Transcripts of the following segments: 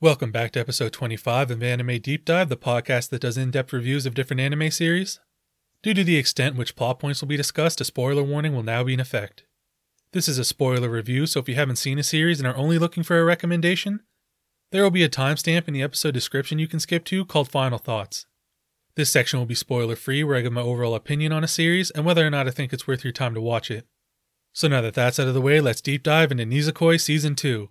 Welcome back to episode 25 of Anime Deep Dive, the podcast that does in depth reviews of different anime series. Due to the extent which plot points will be discussed, a spoiler warning will now be in effect. This is a spoiler review, so if you haven't seen a series and are only looking for a recommendation, there will be a timestamp in the episode description you can skip to called Final Thoughts. This section will be spoiler free, where I give my overall opinion on a series and whether or not I think it's worth your time to watch it. So now that that's out of the way, let's deep dive into Nisekoi Season 2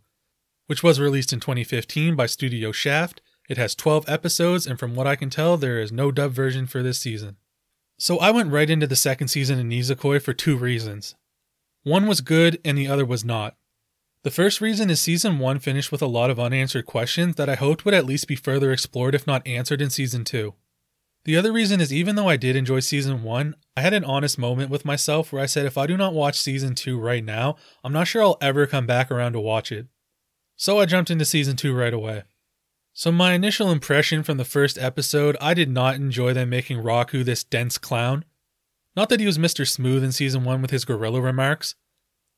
which was released in 2015 by Studio Shaft. It has 12 episodes, and from what I can tell, there is no dub version for this season. So I went right into the second season of Nisekoi for two reasons. One was good, and the other was not. The first reason is season 1 finished with a lot of unanswered questions that I hoped would at least be further explored, if not answered, in season 2. The other reason is even though I did enjoy season 1, I had an honest moment with myself where I said if I do not watch season 2 right now, I'm not sure I'll ever come back around to watch it. So I jumped into season 2 right away. So, my initial impression from the first episode, I did not enjoy them making Raku this dense clown. Not that he was Mr. Smooth in season 1 with his gorilla remarks,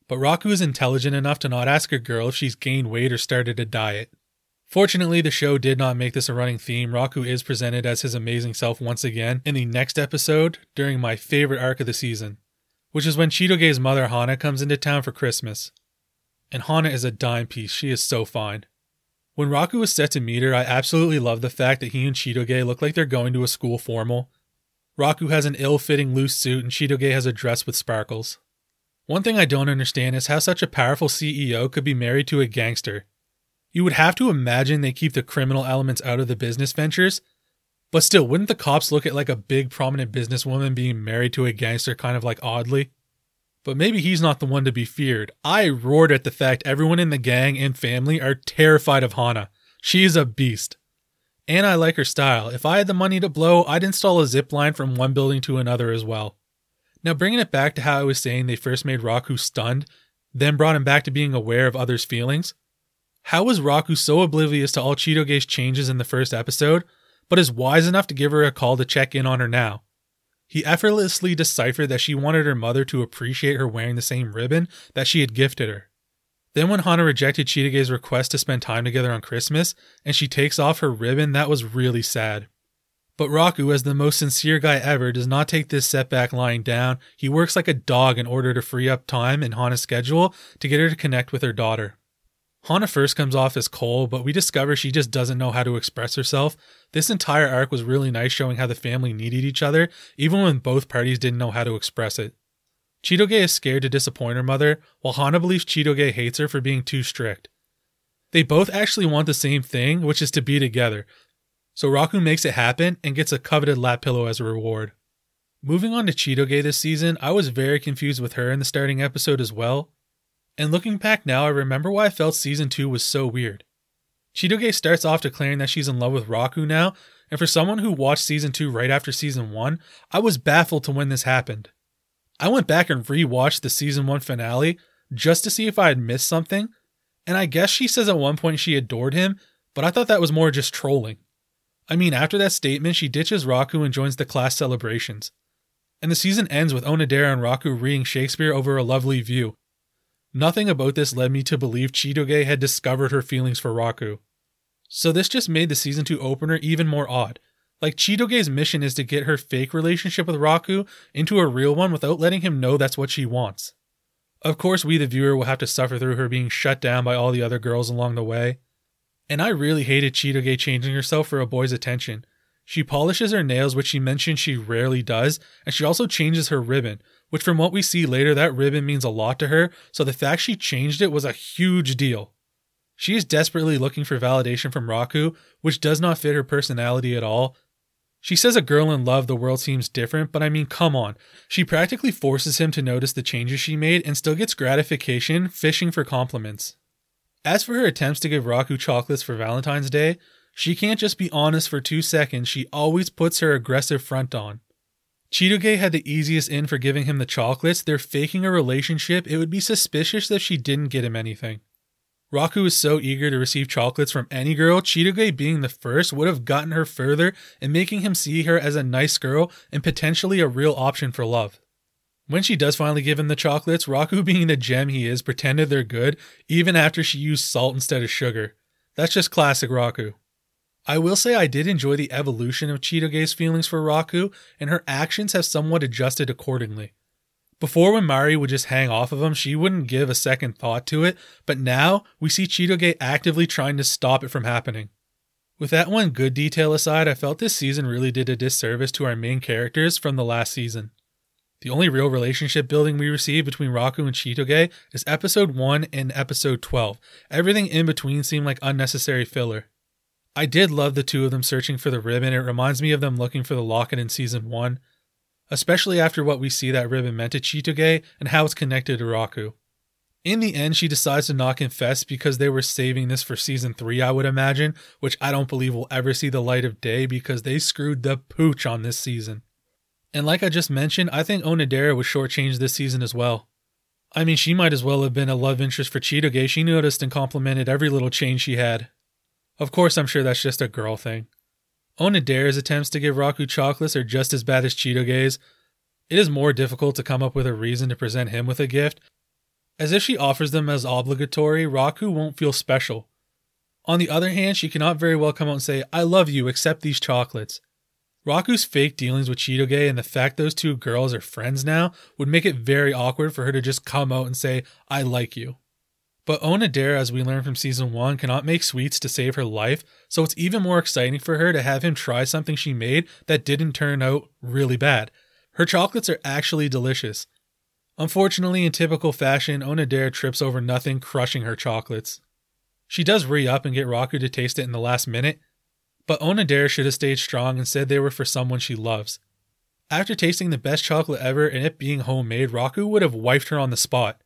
but Raku is intelligent enough to not ask a girl if she's gained weight or started a diet. Fortunately, the show did not make this a running theme. Raku is presented as his amazing self once again in the next episode during my favorite arc of the season, which is when Chitoge's mother Hana comes into town for Christmas and Hana is a dime piece. She is so fine. When Raku was set to meet her, I absolutely love the fact that he and Chitoge look like they're going to a school formal. Raku has an ill fitting loose suit, and Chitoge has a dress with sparkles. One thing I don't understand is how such a powerful CEO could be married to a gangster. You would have to imagine they keep the criminal elements out of the business ventures, but still, wouldn't the cops look at like a big prominent businesswoman being married to a gangster kind of like oddly? But maybe he's not the one to be feared. I roared at the fact everyone in the gang and family are terrified of Hana. She is a beast. And I like her style. If I had the money to blow, I'd install a zip line from one building to another as well. Now, bringing it back to how I was saying they first made Raku stunned, then brought him back to being aware of others' feelings. How was Raku so oblivious to all Chitoge's changes in the first episode, but is wise enough to give her a call to check in on her now? He effortlessly deciphered that she wanted her mother to appreciate her wearing the same ribbon that she had gifted her. Then, when Hana rejected Chitoge's request to spend time together on Christmas and she takes off her ribbon, that was really sad. But Raku, as the most sincere guy ever, does not take this setback lying down. He works like a dog in order to free up time in Hana's schedule to get her to connect with her daughter. Hana first comes off as cold, but we discover she just doesn't know how to express herself. This entire arc was really nice showing how the family needed each other, even when both parties didn't know how to express it. Chitoge is scared to disappoint her mother, while Hana believes Chitoge hates her for being too strict. They both actually want the same thing, which is to be together. So Raku makes it happen and gets a coveted lap pillow as a reward. Moving on to Chitoge this season, I was very confused with her in the starting episode as well. And looking back now, I remember why I felt season 2 was so weird. Chitoge starts off declaring that she's in love with Raku now, and for someone who watched season 2 right after season 1, I was baffled to when this happened. I went back and rewatched the season 1 finale just to see if I had missed something, and I guess she says at one point she adored him, but I thought that was more just trolling. I mean, after that statement, she ditches Raku and joins the class celebrations. And the season ends with Onodera and Raku reading Shakespeare over a lovely view, Nothing about this led me to believe Chitoge had discovered her feelings for Raku. So this just made the season 2 opener even more odd. Like Chitoge's mission is to get her fake relationship with Raku into a real one without letting him know that's what she wants. Of course, we the viewer will have to suffer through her being shut down by all the other girls along the way. And I really hated Chitoge changing herself for a boy's attention. She polishes her nails, which she mentioned she rarely does, and she also changes her ribbon, which from what we see later, that ribbon means a lot to her, so the fact she changed it was a huge deal. She is desperately looking for validation from Raku, which does not fit her personality at all. She says a girl in love, the world seems different, but I mean, come on. She practically forces him to notice the changes she made and still gets gratification fishing for compliments. As for her attempts to give Raku chocolates for Valentine's Day, she can't just be honest for two seconds, she always puts her aggressive front on. Chitoge had the easiest in for giving him the chocolates. They're faking a relationship. It would be suspicious if she didn't get him anything. Raku was so eager to receive chocolates from any girl, Chitoge being the first would have gotten her further and making him see her as a nice girl and potentially a real option for love. When she does finally give him the chocolates, Raku, being the gem he is, pretended they're good, even after she used salt instead of sugar. That's just classic Raku. I will say I did enjoy the evolution of Chitoge's feelings for Raku, and her actions have somewhat adjusted accordingly. Before, when Mari would just hang off of him, she wouldn't give a second thought to it, but now we see Chitoge actively trying to stop it from happening. With that one good detail aside, I felt this season really did a disservice to our main characters from the last season. The only real relationship building we receive between Raku and Chitoge is episode 1 and episode 12. Everything in between seemed like unnecessary filler. I did love the two of them searching for the ribbon. It reminds me of them looking for the locket in season 1, especially after what we see that ribbon meant to Chitoge and how it's connected to Raku. In the end, she decides to not confess because they were saving this for season 3, I would imagine, which I don't believe will ever see the light of day because they screwed the pooch on this season. And like I just mentioned, I think Onodera was shortchanged this season as well. I mean, she might as well have been a love interest for Chitoge. She noticed and complimented every little change she had. Of course, I'm sure that's just a girl thing. Onodera's attempts to give Raku chocolates are just as bad as Chitoge's. It is more difficult to come up with a reason to present him with a gift. As if she offers them as obligatory, Raku won't feel special. On the other hand, she cannot very well come out and say, I love you, accept these chocolates. Raku's fake dealings with Chitoge and the fact those two girls are friends now would make it very awkward for her to just come out and say, I like you. But Onodera, as we learned from season 1, cannot make sweets to save her life, so it's even more exciting for her to have him try something she made that didn't turn out really bad. Her chocolates are actually delicious. Unfortunately, in typical fashion, Onodera trips over nothing, crushing her chocolates. She does re up and get Raku to taste it in the last minute, but Onodera should have stayed strong and said they were for someone she loves. After tasting the best chocolate ever and it being homemade, Raku would have wifed her on the spot.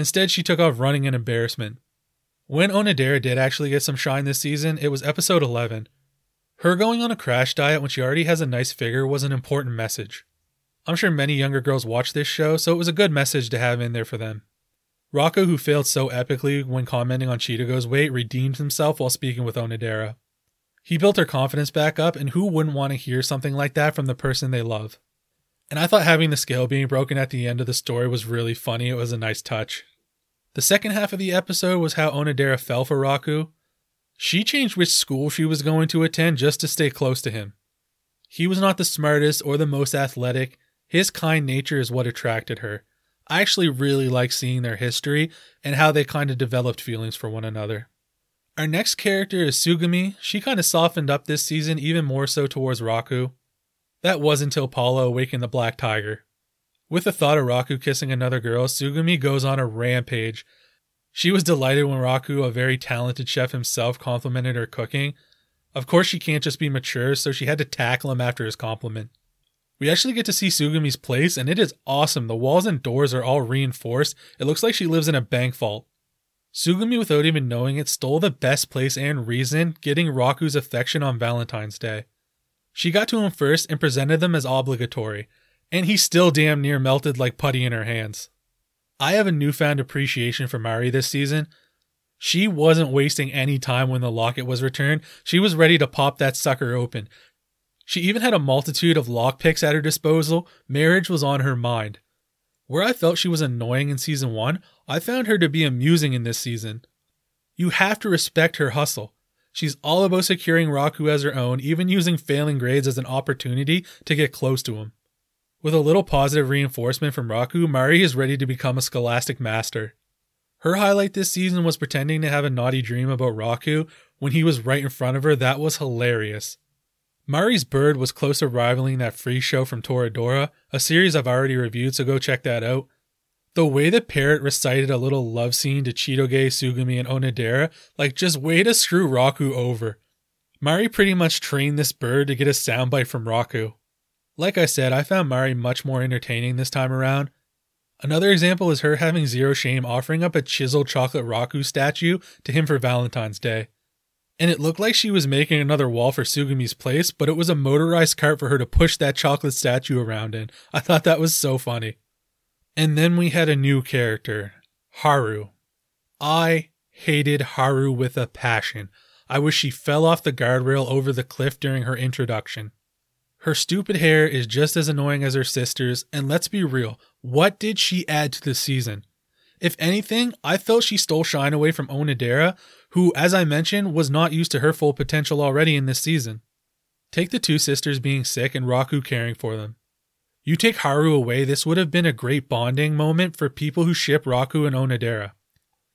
Instead, she took off running in embarrassment. When Onodera did actually get some shine this season, it was episode 11. Her going on a crash diet when she already has a nice figure was an important message. I'm sure many younger girls watch this show, so it was a good message to have in there for them. Raku, who failed so epically when commenting on Chitoge's weight, redeemed himself while speaking with Onodera. He built her confidence back up, and who wouldn't want to hear something like that from the person they love? And I thought having the scale being broken at the end of the story was really funny. It was a nice touch. The second half of the episode was how Onodera fell for Raku. She changed which school she was going to attend just to stay close to him. He was not the smartest or the most athletic. His kind nature is what attracted her. I actually really like seeing their history and how they kind of developed feelings for one another. Our next character is Tsugumi. She kind of softened up this season, even more so towards Raku. That was until Paula awakened the Black Tiger. With the thought of Raku kissing another girl, Tsugumi goes on a rampage. She was delighted when Raku, a very talented chef himself, complimented her cooking. Of course, she can't just be mature, so she had to tackle him after his compliment. We actually get to see Tsugumi's place, and it is awesome. The walls and doors are all reinforced. It looks like she lives in a bank vault. Tsugumi, without even knowing it, stole the best place and reason, getting Raku's affection on Valentine's Day. She got to him first and presented them as obligatory, and he still damn near melted like putty in her hands. I have a newfound appreciation for Mari this season. She wasn't wasting any time when the locket was returned. She was ready to pop that sucker open. She even had a multitude of lockpicks at her disposal. Marriage was on her mind. Where I felt she was annoying in season 1, I found her to be amusing in this season. You have to respect her hustle. She's all about securing Raku as her own, even using failing grades as an opportunity to get close to him. With a little positive reinforcement from Raku, Mari is ready to become a scholastic master. Her highlight this season was pretending to have a naughty dream about Raku when he was right in front of her. That was hilarious. Mari's Bird was close to rivaling that free show from Toradora, a series I've already reviewed, so go check that out. The way the parrot recited a little love scene to Chitoge, Tsugumi, and Onodera, like just way to screw Raku over. Mari pretty much trained this bird to get a soundbite from Raku. Like I said, I found Mari much more entertaining this time around. Another example is her having zero shame offering up a chiseled chocolate Raku statue to him for Valentine's Day and it looked like she was making another wall for Tsugumi's place, but it was a motorized cart for her to push that chocolate statue around in. I thought that was so funny. And then we had a new character, Haru. I hated Haru with a passion. I wish she fell off the guardrail over the cliff during her introduction. Her stupid hair is just as annoying as her sister's, and let's be real, what did she add to the season? If anything, I felt she stole shine away from Onodera, who, as I mentioned, was not used to her full potential already in this season. Take the two sisters being sick and Raku caring for them. You take Haru away, this would have been a great bonding moment for people who ship Raku and Onodera.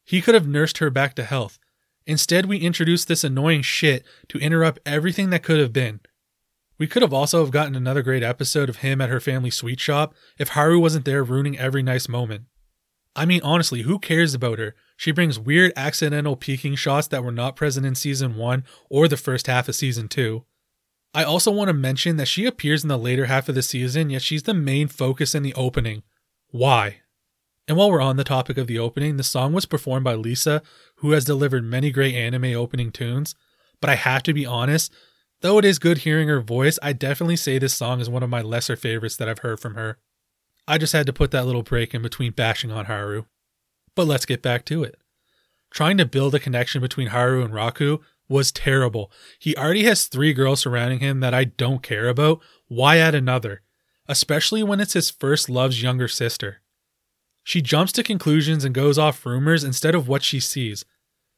He could have nursed her back to health. Instead, we introduced this annoying shit to interrupt everything that could have been. We could have also have gotten another great episode of him at her family sweet shop if Haru wasn't there ruining every nice moment. I mean, honestly, who cares about her? She brings weird accidental peeking shots that were not present in season 1 or the first half of season 2. I also want to mention that she appears in the later half of the season, yet she's the main focus in the opening. Why? And while we're on the topic of the opening, the song was performed by Lisa, who has delivered many great anime opening tunes. But I have to be honest, though it is good hearing her voice, I definitely say this song is one of my lesser favorites that I've heard from her. I just had to put that little break in between bashing on Haru. But let's get back to it. Trying to build a connection between Haru and Raku was terrible. He already has three girls surrounding him that I don't care about. Why add another? Especially when it's his first love's younger sister. She jumps to conclusions and goes off rumors instead of what she sees.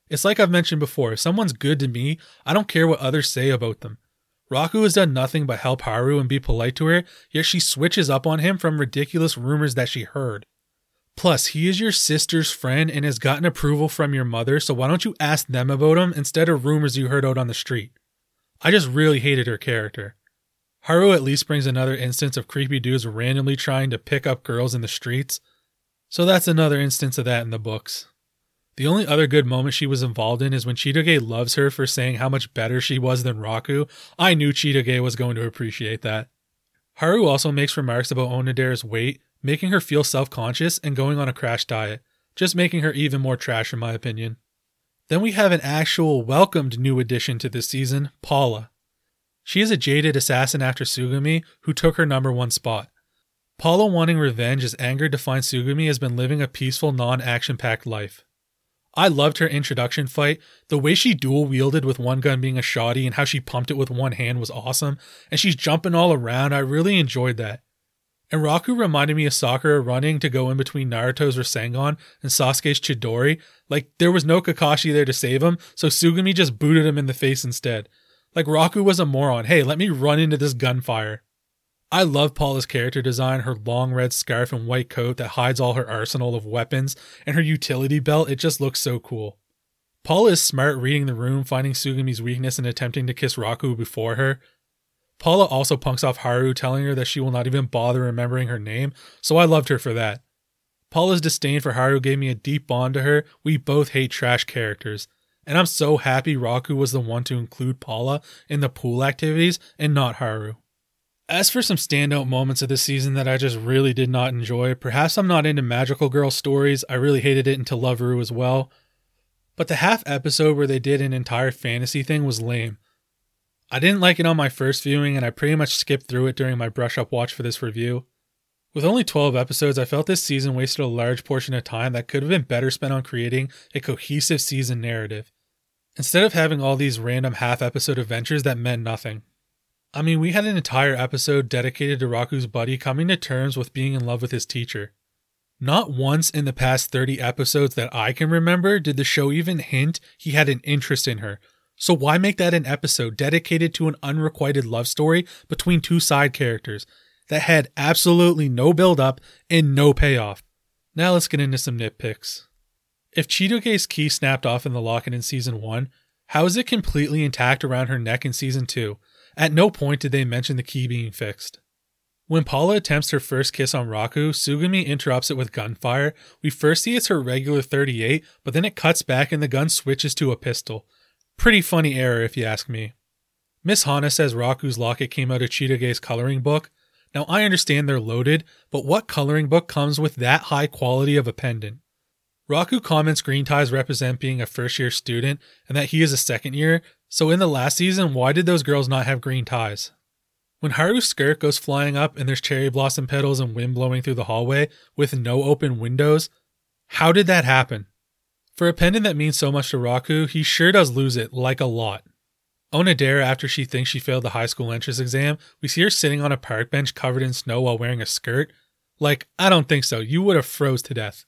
It's like I've mentioned before if someone's good to me, I don't care what others say about them. Raku has done nothing but help Haru and be polite to her, yet she switches up on him from ridiculous rumors that she heard. Plus, he is your sister's friend and has gotten approval from your mother, so why don't you ask them about him instead of rumors you heard out on the street? I just really hated her character. Haru at least brings another instance of creepy dudes randomly trying to pick up girls in the streets, so that's another instance of that in the books. The only other good moment she was involved in is when Chitoge loves her for saying how much better she was than Raku. I knew Chitoge was going to appreciate that. Haru also makes remarks about Onodera's weight, making her feel self conscious and going on a crash diet, just making her even more trash, in my opinion. Then we have an actual welcomed new addition to this season, Paula. She is a jaded assassin after Tsugumi, who took her number one spot. Paula wanting revenge is angered to find Tsugumi has been living a peaceful, non action packed life. I loved her introduction fight. The way she dual wielded with one gun being a shoddy and how she pumped it with one hand was awesome. And she's jumping all around. I really enjoyed that. And Raku reminded me of Sakura running to go in between Naruto's Rasengan and Sasuke's Chidori. Like, there was no Kakashi there to save him, so Tsugumi just booted him in the face instead. Like, Raku was a moron. Hey, let me run into this gunfire. I love Paula's character design, her long red scarf and white coat that hides all her arsenal of weapons, and her utility belt. It just looks so cool. Paula is smart reading the room, finding Tsugumi's weakness and attempting to kiss Raku before her. Paula also punks off Haru, telling her that she will not even bother remembering her name, so I loved her for that. Paula's disdain for Haru gave me a deep bond to her. We both hate trash characters. And I'm so happy Raku was the one to include Paula in the pool activities and not Haru. As for some standout moments of this season that I just really did not enjoy, perhaps I'm not into magical girl stories. I really hated it in To Love Ru as well. But the half episode where they did an entire fantasy thing was lame. I didn't like it on my first viewing, and I pretty much skipped through it during my brush up watch for this review. With only 12 episodes, I felt this season wasted a large portion of time that could have been better spent on creating a cohesive season narrative, instead of having all these random half episode adventures that meant nothing. I mean, we had an entire episode dedicated to Raku's buddy coming to terms with being in love with his teacher. Not once in the past 30 episodes that I can remember did the show even hint he had an interest in her, so why make that an episode dedicated to an unrequited love story between two side characters that had absolutely no build up and no payoff? Now let's get into some nitpicks. If Chitoge's key snapped off in the locket in season 1, how is it completely intact around her neck in season 2? At no point did they mention the key being fixed. When Paula attempts her first kiss on Raku, Tsugumi interrupts it with gunfire. We first see it's her regular 38, but then it cuts back and the gun switches to a pistol. Pretty funny error, if you ask me. Miss Hana says Raku's locket came out of Chitoge's coloring book. Now, I understand they're loaded, but what coloring book comes with that high quality of a pendant? Raku comments green ties represent being a first year student and that he is a second year, so in the last season, why did those girls not have green ties? When Haru's skirt goes flying up and there's cherry blossom petals and wind blowing through the hallway with no open windows, how did that happen? For a pendant that means so much to Raku, he sure does lose it, like a lot. Onodera, after she thinks she failed the high school entrance exam, we see her sitting on a park bench covered in snow while wearing a skirt. Like, I don't think so. You would have froze to death.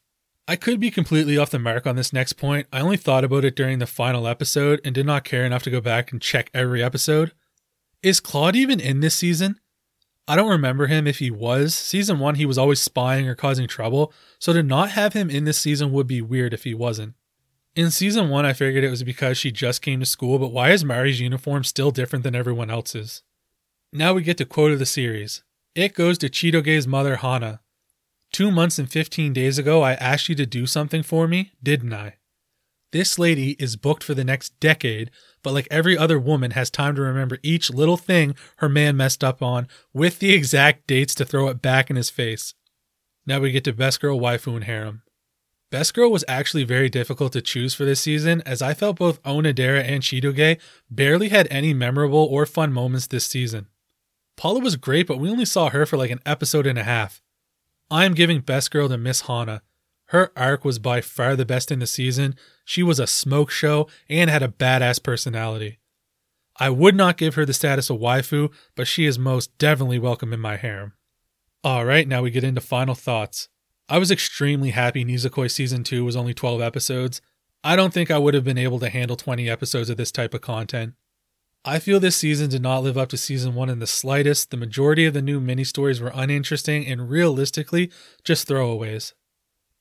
I could be completely off the mark on this next point. I only thought about it during the final episode and did not care enough to go back and check every episode. Is Claude even in this season? I don't remember him if he was. Season 1 he was always spying or causing trouble, so to not have him in this season would be weird if he wasn't. In season 1 I figured it was because she just came to school, but why is Mari's uniform still different than everyone else's? Now we get to quote of the series. It goes to Chitoge's mother Hana. Two months and 15 days ago, I asked you to do something for me, didn't I? This lady is booked for the next decade, but like every other woman, has time to remember each little thing her man messed up on with the exact dates to throw it back in his face. Now we get to Best Girl, Waifu, and Harem. Best Girl was actually very difficult to choose for this season, as I felt both Onodera and Chitoge barely had any memorable or fun moments this season. Paula was great, but we only saw her for like an episode and a half. I'm giving Best Girl to Miss Hana. Her arc was by far the best in the season. She was a smoke show and had a badass personality. I would not give her the status of waifu, but she is most definitely welcome in my harem. Alright, now we get into final thoughts. I was extremely happy Nisekoi Season 2 was only 12 episodes. I don't think I would have been able to handle 20 episodes of this type of content. I feel this season did not live up to season one in the slightest. The majority of the new mini stories were uninteresting and realistically just throwaways.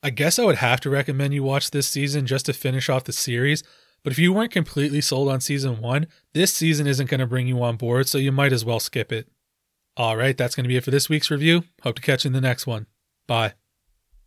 I guess I would have to recommend you watch this season just to finish off the series, but if you weren't completely sold on season one, this season isn't going to bring you on board, so you might as well skip it. Alright, that's going to be it for this week's review. Hope to catch you in the next one. Bye.